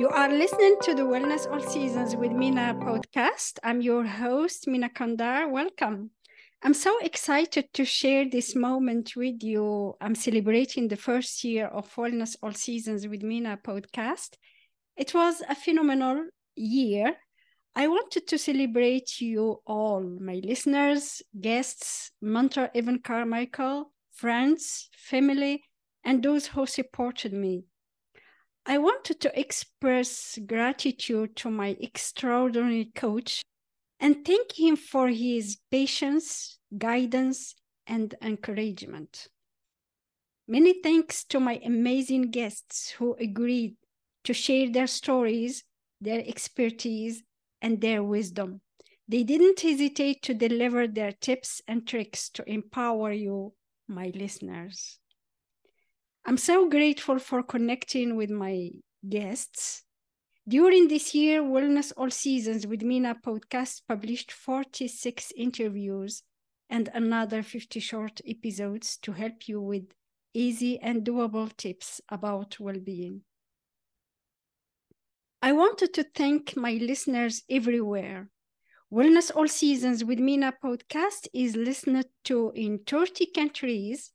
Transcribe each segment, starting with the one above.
You are listening to the Wellness All Seasons with Mina podcast. I'm your host, Mina Qandar. Welcome. I'm so excited to share this moment with you. I'm celebrating the first year of Wellness All Seasons with Mina podcast. It was a phenomenal year. I wanted to celebrate you all, my listeners, guests, mentor Evan Carmichael, friends, family, and those who supported me. I wanted to express gratitude to my extraordinary coach and thank him for his patience, guidance, and encouragement. Many thanks to my amazing guests who agreed to share their stories, their expertise, and their wisdom. They didn't hesitate to deliver their tips and tricks to empower you, my listeners. I'm so grateful for connecting with my guests. During this year, Wellness All Seasons with Mina podcast published 46 interviews and another 50 short episodes to help you with easy and doable tips about well being. I wanted to thank my listeners everywhere. Wellness All Seasons with Mina podcast is listened to in 30 countries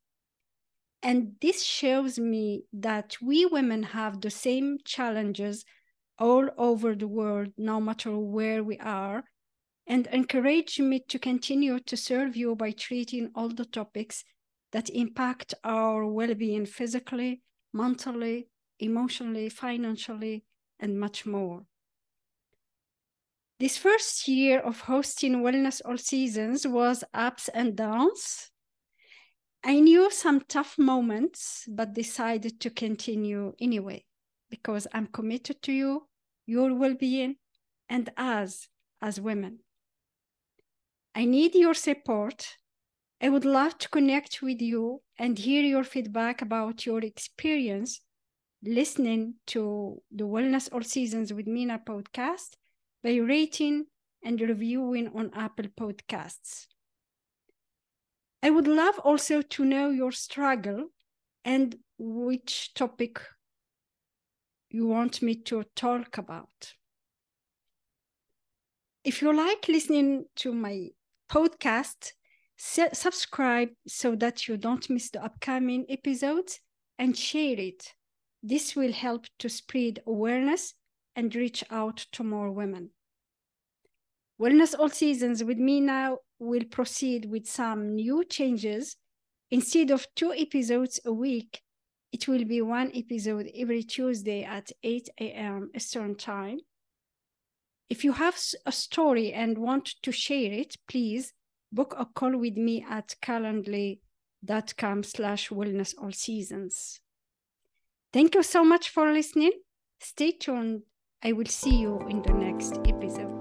and this shows me that we women have the same challenges all over the world, no matter where we are, and encourage me to continue to serve you by treating all the topics that impact our well being physically, mentally, emotionally, financially, and much more. This first year of hosting Wellness All Seasons was ups and downs, I knew some tough moments, but decided to continue anyway because I'm committed to you, your well being, and us as women. I need your support. I would love to connect with you and hear your feedback about your experience listening to the Wellness All Seasons with Mina podcast by rating and reviewing on Apple Podcasts. I would love also to know your struggle and which topic you want me to talk about. If you like listening to my podcast, subscribe so that you don't miss the upcoming episodes and share it. This will help to spread awareness and reach out to more women. Wellness All Seasons with Mina will proceed with some new changes. Instead of two episodes a week, it will be one episode every Tuesday at 8 a.m. Eastern Time. If you have a story and want to share it, please book a call with me at calendly.com slash wellness all seasons. Thank you so much for listening. Stay tuned. I will see you in the next episode.